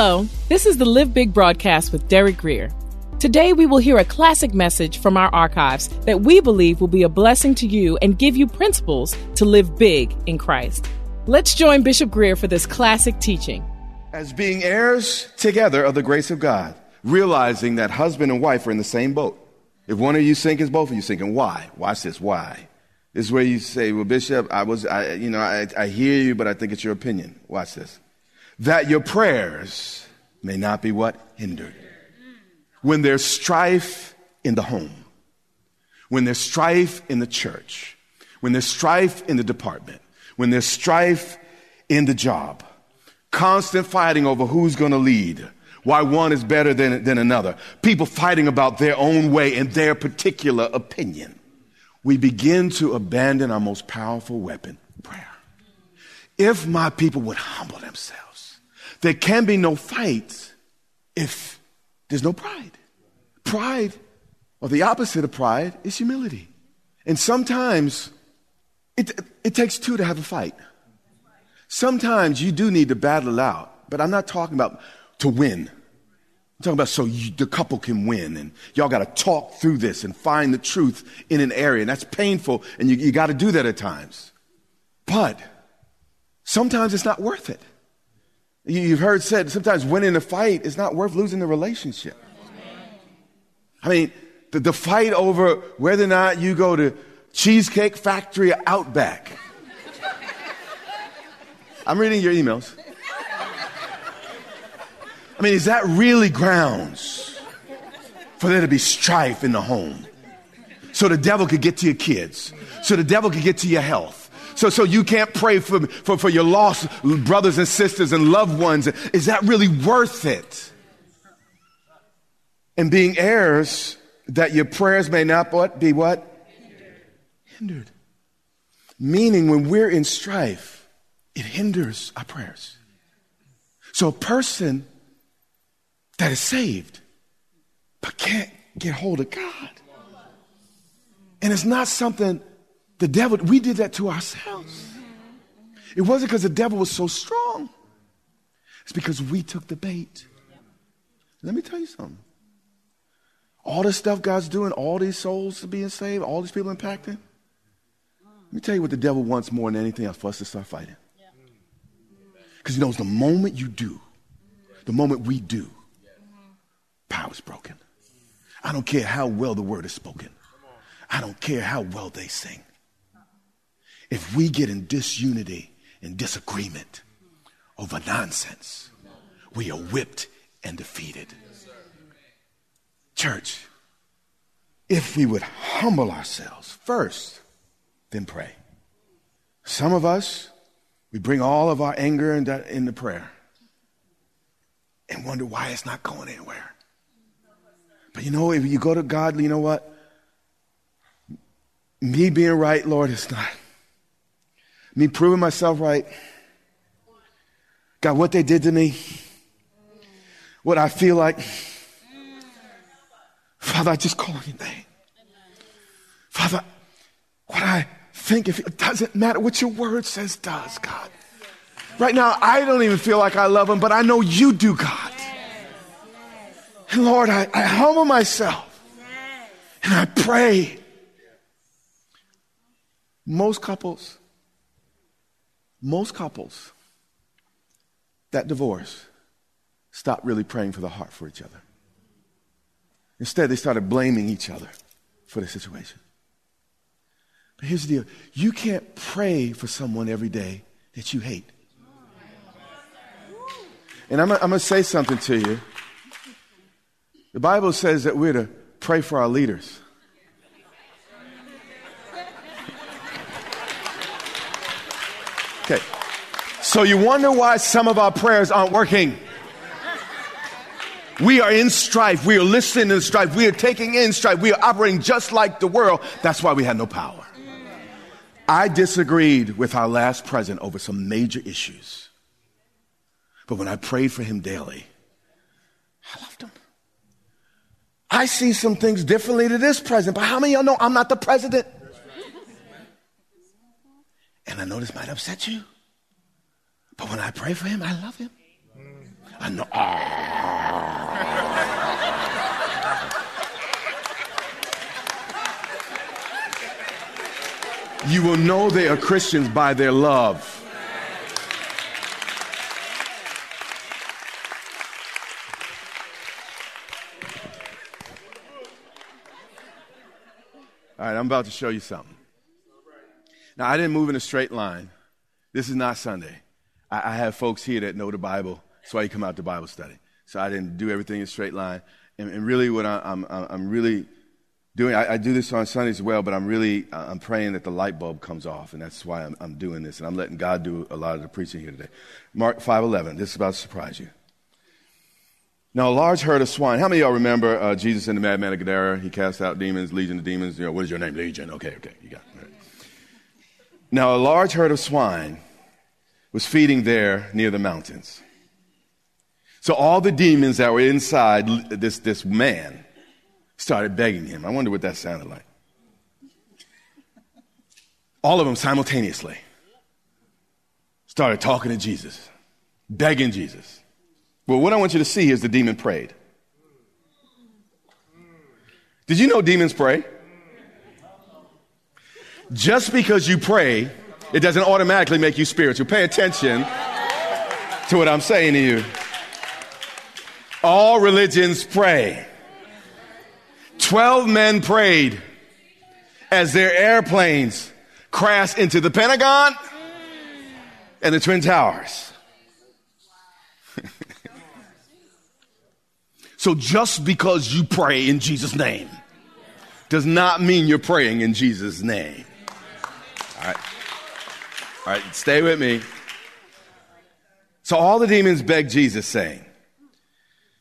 Hello, this is the Live Big broadcast with Derek Grier. Today we will hear a classic message from our archives that we believe will be a blessing to you and give you principles to live big in Christ. Let's join Bishop Grier for this classic teaching. As being heirs together of the grace of God, realizing that husband and wife are in the same boat. If one of you sinks, both of you sinking. Why? Watch this. Why? This is where you say, "Well, Bishop, I was, I, you know, I, I hear you, but I think it's your opinion." Watch this. That your prayers may not be what hindered. When there's strife in the home, when there's strife in the church, when there's strife in the department, when there's strife in the job, constant fighting over who's going to lead, why one is better than, than another, people fighting about their own way and their particular opinion, we begin to abandon our most powerful weapon, prayer. If my people would humble themselves, there can be no fight if there's no pride. Pride, or the opposite of pride, is humility. And sometimes it, it takes two to have a fight. Sometimes you do need to battle out, but I'm not talking about to win. I'm talking about so you, the couple can win and y'all got to talk through this and find the truth in an area. And that's painful and you, you got to do that at times. But sometimes it's not worth it. You, you've heard said sometimes winning a fight is not worth losing the relationship. I mean, the, the fight over whether or not you go to Cheesecake Factory or Outback. I'm reading your emails. I mean, is that really grounds for there to be strife in the home? So the devil could get to your kids. So the devil could get to your health. So, so you can't pray for, for, for your lost brothers and sisters and loved ones. Is that really worth it? And being heirs, that your prayers may not what, be what? Hindered. Hindered. Meaning when we're in strife, it hinders our prayers. So a person that is saved, but can't get hold of God. And it's not something the devil, we did that to ourselves. It wasn't because the devil was so strong, it's because we took the bait. Let me tell you something. All this stuff God's doing, all these souls being saved, all these people impacting. Let me tell you what the devil wants more than anything else for us to start fighting. Because he knows the moment you do, the moment we do, power is broken. I don't care how well the word is spoken. I don't care how well they sing. If we get in disunity and disagreement over nonsense, we are whipped and defeated. Church, if we would humble ourselves first, then pray. Some of us, we bring all of our anger into, prayer and wonder why it's not going anywhere. But you know, if you go to God, you know what? Me being right, Lord, it's not. Me proving myself right. God, what they did to me, what I feel like, Father, I just call on your name. Father, what I think, if it doesn't matter what your word says does, God. Right now, I don't even feel like I love him, but I know you do, God. And Lord, I, I humble myself and I pray. Most couples, Most couples that divorce stop really praying for the heart for each other. Instead, they started blaming each other for the situation. But here's the deal you can't pray for someone every day that you hate. And I'm, I'm going to say something to you. The Bible says that we're to pray for our leaders. Okay. So you wonder why some of our prayers aren't working. We are in strife. We are listening to strife. We are taking in strife. We are operating just like the world. That's why we had no power. I disagreed with our last president over some major issues. But when I prayed for him daily, I loved him. I see some things differently to this president, but how many of y'all know I'm not the president? And I know this might upset you, but when I pray for him, I love him. I know. Ah. You will know they are Christians by their love. All right, I'm about to show you something. Now, I didn't move in a straight line. This is not Sunday. I, I have folks here that know the Bible. That's why you come out to Bible study. So I didn't do everything in a straight line. And, and really, what I, am I'm, I'm really doing, I, I, do this on Sundays as well, but I'm really, I'm praying that the light bulb comes off, and that's why I'm, I'm doing this. And I'm letting God do a lot of the preaching here today. Mark 5:11. This is about to surprise you. Now, a large herd of swine. How many of y'all remember uh, Jesus and the madman of Gadara? He cast out demons, legion of demons. You know, what is your name? Legion. Okay, okay, you got it. Now, a large herd of swine was feeding there near the mountains. So all the demons that were inside this, this man started begging him. I wonder what that sounded like. All of them simultaneously started talking to Jesus, begging Jesus. Well, what I want you to see is the demon prayed. Did you know demons pray? Just because you pray, it doesn't automatically make you spiritual. Pay attention to what I'm saying to you. All religions pray. Twelve men prayed as their airplanes crashed into the Pentagon and the Twin Towers. so just because you pray in Jesus' name does not mean you're praying in Jesus' name. All right. All right, stay with me. So all the demons begged Jesus, saying,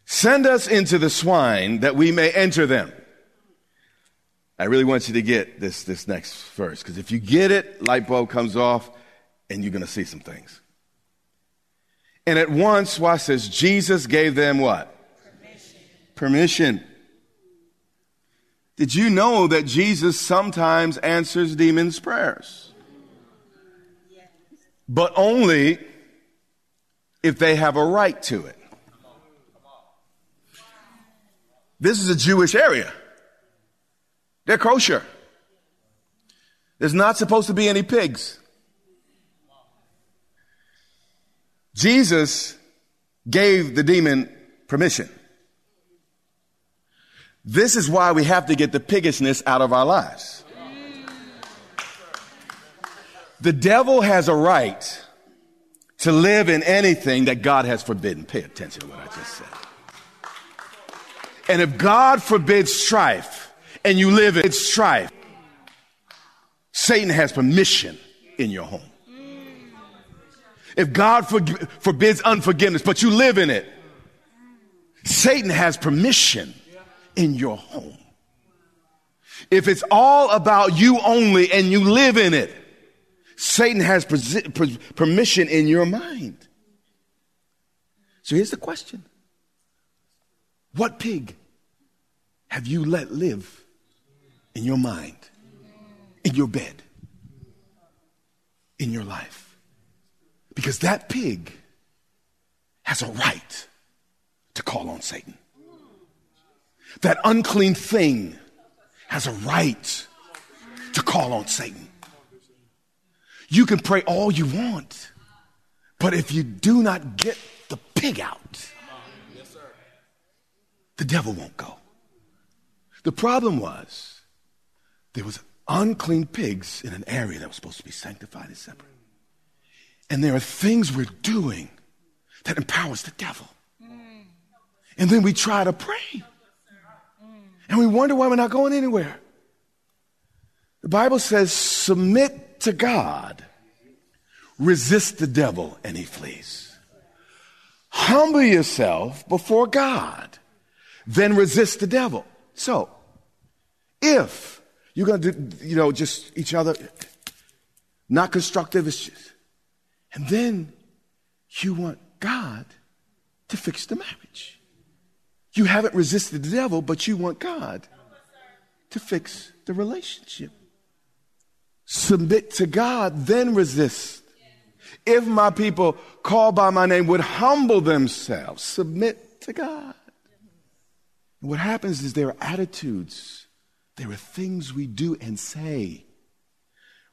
Send us into the swine that we may enter them. I really want you to get this, this next verse, because if you get it, light bulb comes off, and you're going to see some things. And at once, watch this, Jesus gave them what? Permission. Permission. Did you know that Jesus sometimes answers demons' prayers? But only if they have a right to it. This is a Jewish area. They're kosher. There's not supposed to be any pigs. Jesus gave the demon permission. This is why we have to get the piggishness out of our lives. The devil has a right to live in anything that God has forbidden. Pay attention to what I just said. And if God forbids strife and you live in strife, Satan has permission in your home. If God forbids unforgiveness, but you live in it, Satan has permission in your home. If it's all about you only and you live in it, Satan has permission in your mind. So here's the question what pig have you let live in your mind, in your bed, in your life? Because that pig has a right to call on Satan. That unclean thing has a right to call on Satan. You can pray all you want. But if you do not get the pig out, the devil won't go. The problem was there was unclean pigs in an area that was supposed to be sanctified and separate. And there are things we're doing that empowers the devil. And then we try to pray. And we wonder why we're not going anywhere. The Bible says, submit to God, resist the devil, and he flees. Humble yourself before God, then resist the devil. So, if you're going to do, you know, just each other, not constructive, it's just, and then you want God to fix the marriage. You haven't resisted the devil, but you want God to fix the relationship. Submit to God, then resist. If my people called by my name would humble themselves, submit to God. And what happens is there are attitudes, there are things we do and say.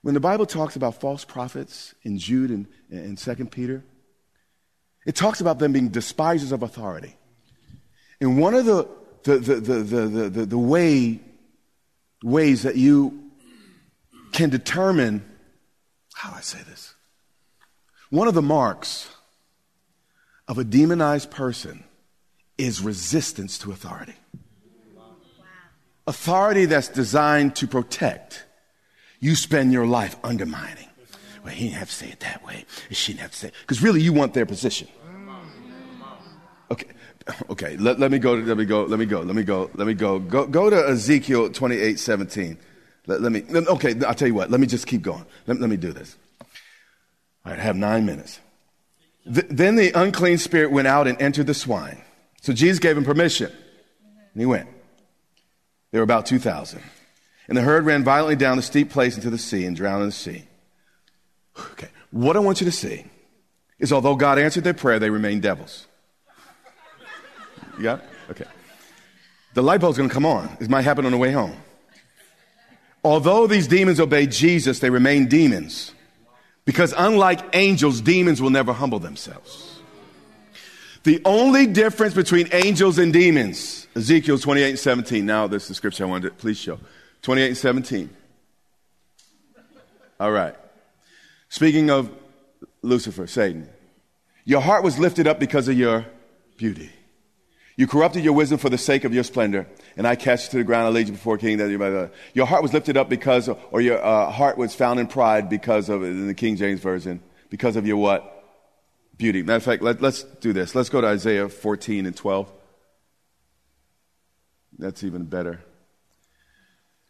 When the Bible talks about false prophets in Jude and, and 2 Peter, it talks about them being despisers of authority. And one of the, the, the, the, the, the, the way, ways that you can determine, how do I say this? One of the marks of a demonized person is resistance to authority. Authority that's designed to protect, you spend your life undermining. Well, he didn't have to say it that way. She didn't have to say it. Because really, you want their position. Okay, okay. Let, let me go. Let me go. Let me go. Let me go. Let me go. Go, go to Ezekiel 28, 17. Let, let me. Okay, I'll tell you what. Let me just keep going. Let, let me do this. All right, I have nine minutes. Th- then the unclean spirit went out and entered the swine. So Jesus gave him permission. And he went. There were about 2,000. And the herd ran violently down the steep place into the sea and drowned in the sea. Okay. What I want you to see is although God answered their prayer, they remained devils. It? Okay. The light bulb's going to come on. It might happen on the way home. Although these demons obey Jesus, they remain demons. Because unlike angels, demons will never humble themselves. The only difference between angels and demons, Ezekiel 28 and 17. Now, this is the scripture I wanted to please show. 28 and 17. All right. Speaking of Lucifer, Satan, your heart was lifted up because of your beauty. You corrupted your wisdom for the sake of your splendor, and I cast you to the ground. I laid you before King. That your heart was lifted up because, or your uh, heart was found in pride because of, in the King James version, because of your what? Beauty. Matter of fact, let, let's do this. Let's go to Isaiah 14 and 12. That's even better.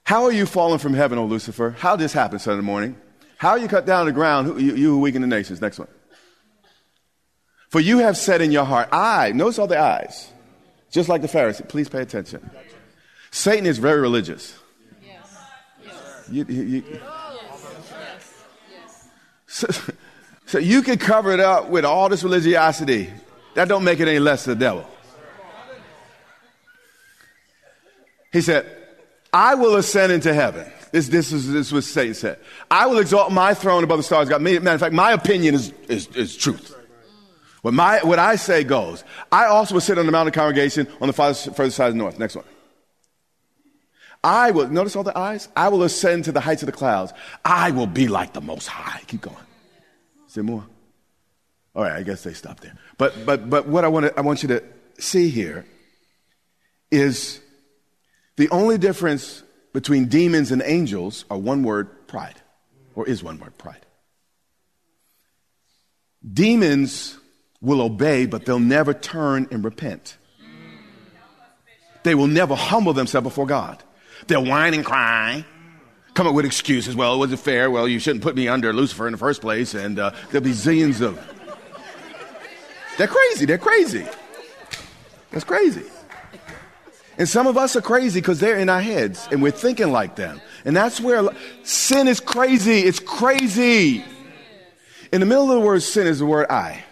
How are you fallen from heaven, O Lucifer? How did this happen Sunday morning? How are you cut down to the ground, who, you, you who weaken the nations? Next one. For you have said in your heart, I, notice all the eyes. Just like the Pharisee. Please pay attention. Satan is very religious. Yes. You, you, you, so, so you can cover it up with all this religiosity. That don't make it any less the devil. He said, I will ascend into heaven. This, this, is, this is what Satan said. I will exalt my throne above the stars. God, matter of fact, my opinion is, is, is truth. What, my, what I say goes. I also will sit on the mountain of congregation on the farther, further side of the north. Next one. I will, notice all the eyes? I will ascend to the heights of the clouds. I will be like the Most High. Keep going. Say more. All right, I guess they stopped there. But, but, but what I want, I want you to see here is the only difference between demons and angels are one word, pride, or is one word, pride. Demons will obey, but they'll never turn and repent. They will never humble themselves before God. They'll whine and cry, come up with excuses. Well, it wasn't fair. Well, you shouldn't put me under Lucifer in the first place. And uh, there'll be zillions of. They're crazy. They're crazy. That's crazy. And some of us are crazy because they're in our heads and we're thinking like them. And that's where sin is crazy. It's crazy. In the middle of the word sin is the word I.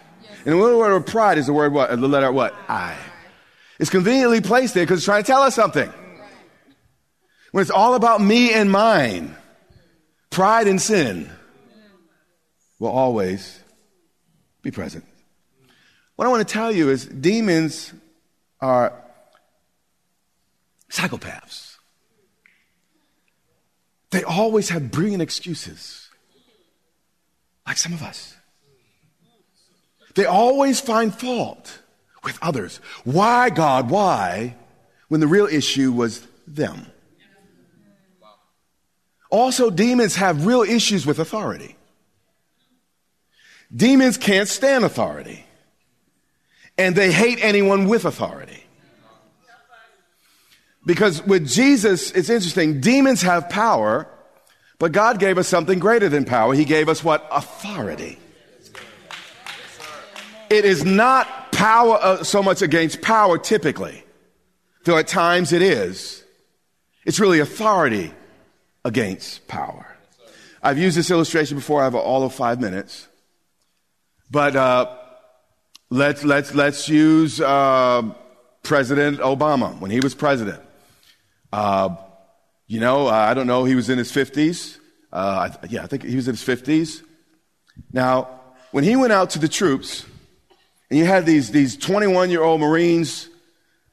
And the word of pride is the word what? The letter what? I. It's conveniently placed there because it's trying to tell us something. When it's all about me and mine, pride and sin will always Be present. What I want to tell you is demons are psychopaths. They always have brilliant excuses, like some of us. They always find fault with others. Why, God, why? When the real issue was them. Also, demons have real issues with authority. Demons can't stand authority. And they hate anyone with authority. Because with Jesus, it's interesting. Demons have power, but God gave us something greater than power. He gave us what? Authority. It is not power uh, so much against power typically, though at times it is. It's really authority against power. I've used this illustration before. I have all of five minutes. But uh, let's, let's, let's use uh, President Obama when he was president. Uh, you know, uh, I don't know, he was in his 50s. Uh, yeah, I think he was in his 50s. Now, when he went out to the troops, and you had these, these 21 year old Marines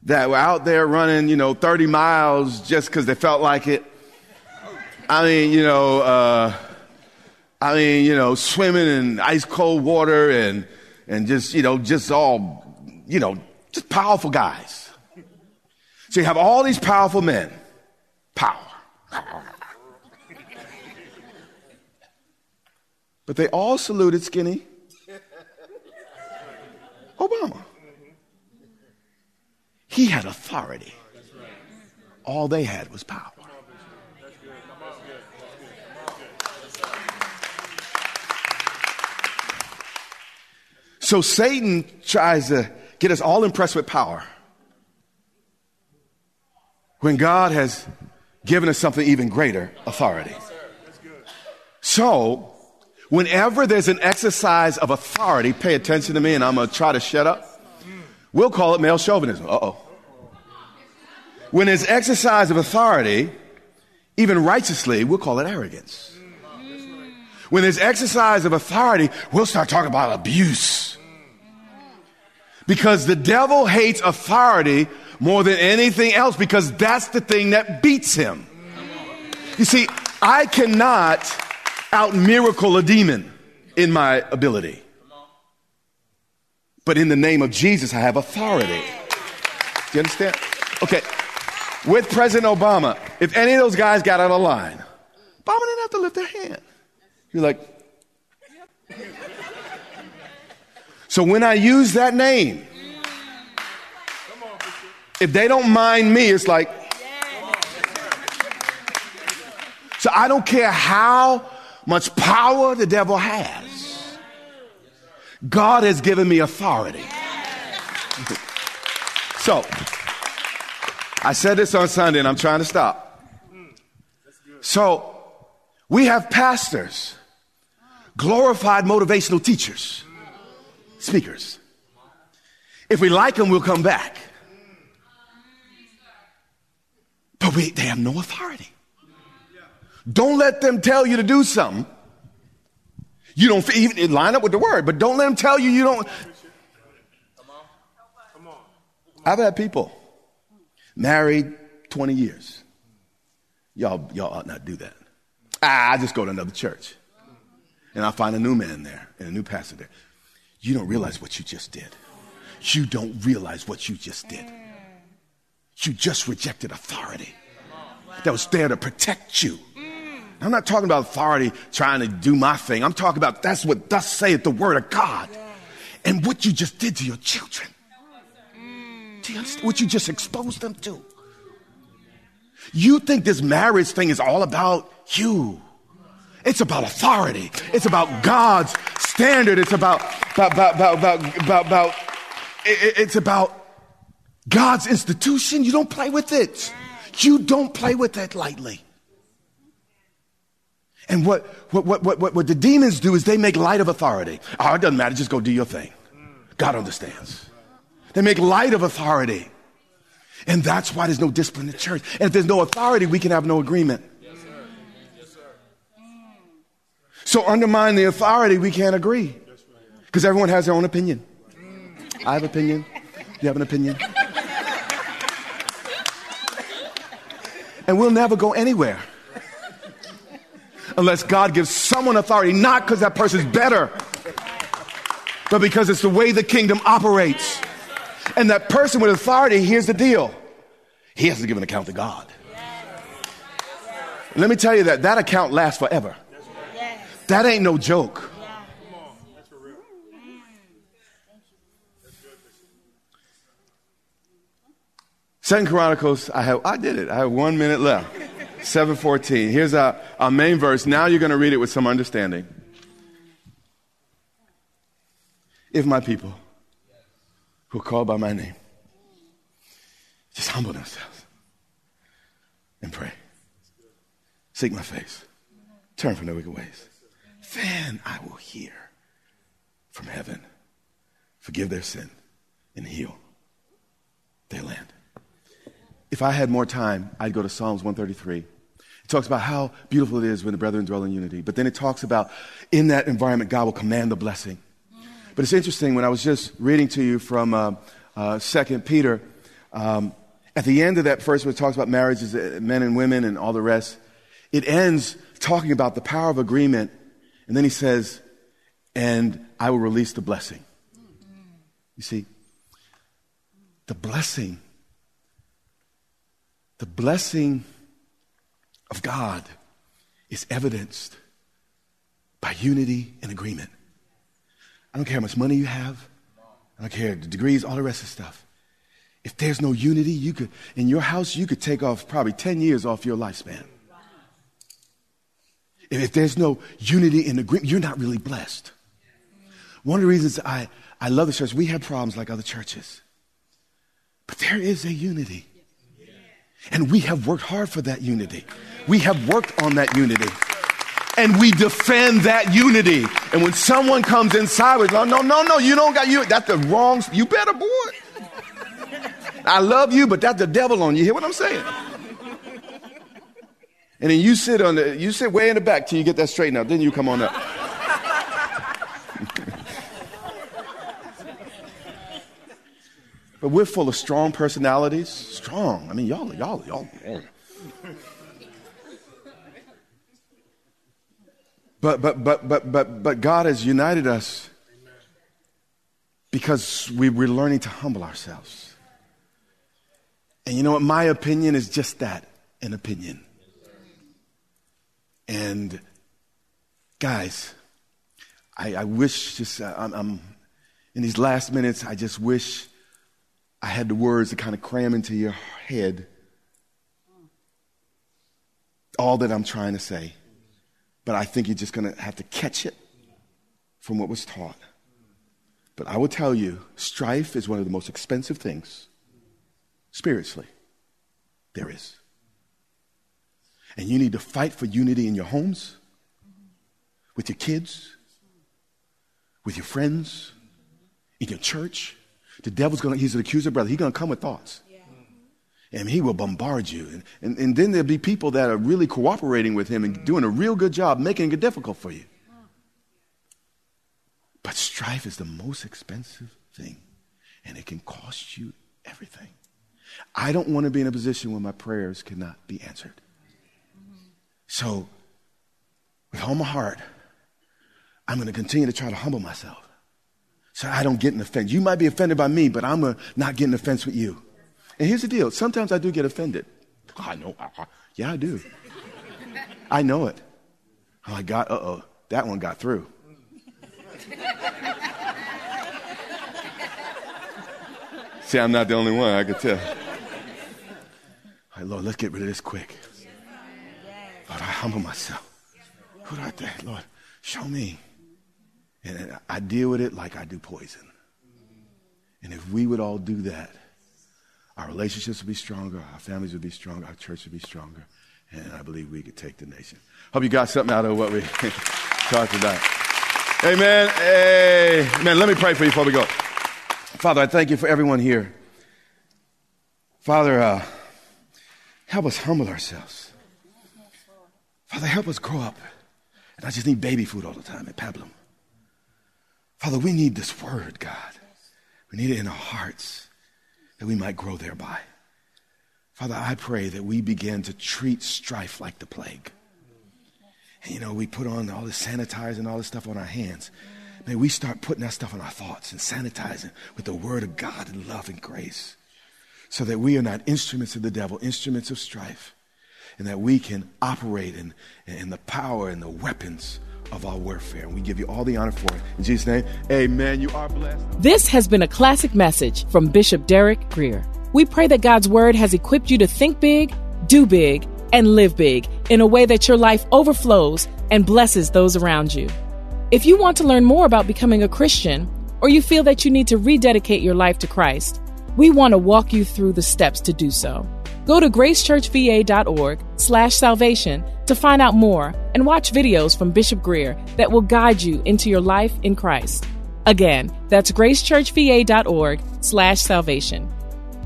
that were out there running, you know, 30 miles just because they felt like it. I mean, you know, uh, I mean, you know, swimming in ice cold water and, and just, you know, just all, you know, just powerful guys. So you have all these powerful men. Power. But they all saluted Skinny Obama. He had authority. All they had was power. So Satan tries to get us all impressed with power when God has given us something even greater authority. So, whenever there's an exercise of authority, pay attention to me and I'm going to try to shut up. We'll call it male chauvinism. Uh oh. When there's exercise of authority, even righteously, we'll call it arrogance. When there's exercise of authority, we'll start talking about abuse. Because the devil hates authority more than anything else because that's the thing that beats him. You see, I cannot out miracle a demon in my ability. But in the name of Jesus, I have authority. Do you understand? Okay. With President Obama, if any of those guys got out of line, Obama didn't have to lift their hand. You're like, so when I use that name, if they don't mind me, it's like, so I don't care how much power the devil has. God has given me authority. So, I said this on Sunday and I'm trying to stop. So, we have pastors, glorified motivational teachers, speakers. If we like them, we'll come back. But we, they have no authority. Don't let them tell you to do something. You don't even line up with the word, but don't let them tell you you don't. I've had people married 20 years. Y'all, y'all ought not do that. Ah, I just go to another church. And I find a new man there and a new pastor there. You don't realize what you just did. You don't realize what you just did. You just rejected authority that was there to protect you. I'm not talking about authority trying to do my thing. I'm talking about that's what thus saith the word of God. And what you just did to your children. Mm. Do you understand what you just exposed them to? You think this marriage thing is all about you. It's about authority. It's about God's standard. It's about, about, about, about, about, about, about it's about God's institution. You don't play with it. You don't play with that lightly. And what, what, what, what, what the demons do is they make light of authority. Oh, it doesn't matter. Just go do your thing. God understands. They make light of authority. And that's why there's no discipline in the church. And if there's no authority, we can have no agreement. Yes, sir. Yes, sir. So undermine the authority, we can't agree. Because everyone has their own opinion. I have opinion. You have an opinion. And we'll never go anywhere unless God gives someone authority, not because that person's better, but because it's the way the kingdom operates. And that person with authority, here's the deal he has to give an account to God. Let me tell you that that account lasts forever. That ain't no joke. Second Chronicles, I have I did it. I have one minute left. 714. Here's our, our main verse. Now you're going to read it with some understanding. If my people who are called by my name just humble themselves and pray, seek my face, turn from their wicked ways, then I will hear from heaven, forgive their sin, and heal their land. If I had more time, I'd go to Psalms 133. It talks about how beautiful it is when the brethren dwell in unity. But then it talks about in that environment, God will command the blessing. But it's interesting when I was just reading to you from uh, uh, 2 Peter, um, at the end of that first where it talks about marriages, uh, men and women and all the rest, it ends talking about the power of agreement. And then he says, and I will release the blessing. You see, the blessing the blessing of God is evidenced by unity and agreement. I don't care how much money you have. I don't care the degrees, all the rest of the stuff. If there's no unity, you could, in your house, you could take off probably 10 years off your lifespan. If there's no unity and agreement, you're not really blessed. One of the reasons I, I love the church, we have problems like other churches. But there is a unity. And we have worked hard for that unity. We have worked on that unity. And we defend that unity. And when someone comes inside with, oh, no, no, no, no, you don't got you. That's the wrong, you better boy. I love you, but that's the devil on you. Hear what I'm saying? And then you sit on the, you sit way in the back till you get that straightened out. Then you come on up. But we're full of strong personalities. Strong. I mean, y'all, y'all, y'all. But, but, but, but, but, but God has united us because we, we're learning to humble ourselves. And you know what? My opinion is just that an opinion. And guys, I, I wish just, uh, I'm, I'm, in these last minutes, I just wish I had the words to kind of cram into your head all that I'm trying to say. But I think you're just going to have to catch it from what was taught. But I will tell you, strife is one of the most expensive things spiritually there is. And you need to fight for unity in your homes, with your kids, with your friends, in your church. The devil's going to, he's an accuser brother. He's going to come with thoughts. And he will bombard you. And, and, and then there'll be people that are really cooperating with him and doing a real good job making it difficult for you. But strife is the most expensive thing, and it can cost you everything. I don't want to be in a position where my prayers cannot be answered. So, with all my heart, I'm going to continue to try to humble myself. So I don't get an offense. You might be offended by me, but I'm not getting offense with you. And here's the deal. Sometimes I do get offended. Oh, I know. Uh-uh. Yeah, I do. I know it. Oh, I'm like, God, uh-oh, that one got through. See, I'm not the only one, I could tell. All right, Lord, let's get rid of this quick. Lord, I humble myself. Who do I think? Lord, show me. And I deal with it like I do poison. And if we would all do that, our relationships would be stronger, our families would be stronger, our church would be stronger, and I believe we could take the nation. Hope you got something out of what we talked about. Amen. Amen. Let me pray for you before we go. Father, I thank you for everyone here. Father, uh, help us humble ourselves. Father, help us grow up and not just need baby food all the time at Pablum. Father, we need this word, God. We need it in our hearts that we might grow thereby. Father, I pray that we begin to treat strife like the plague. And, you know, we put on all this sanitizer and all this stuff on our hands. May we start putting that stuff on our thoughts and sanitizing with the word of God and love and grace so that we are not instruments of the devil, instruments of strife, and that we can operate in, in the power and the weapons of our warfare. And we give you all the honor for it. In Jesus' name, amen. You are blessed. This has been a classic message from Bishop Derek Grier. We pray that God's word has equipped you to think big, do big, and live big in a way that your life overflows and blesses those around you. If you want to learn more about becoming a Christian, or you feel that you need to rededicate your life to Christ, we want to walk you through the steps to do so. Go to gracechurchva.org slash salvation to find out more and watch videos from Bishop Grier that will guide you into your life in Christ. Again, that's gracechurchva.org slash salvation.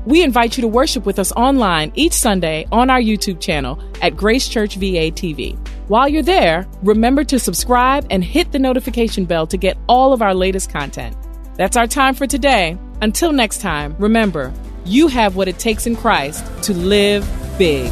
We invite you to worship with us online each Sunday on our YouTube channel at Grace Church VA TV. While you're there, remember to subscribe and hit the notification bell to get all of our latest content. That's our time for today. Until next time, remember, you have what it takes in Christ to live big.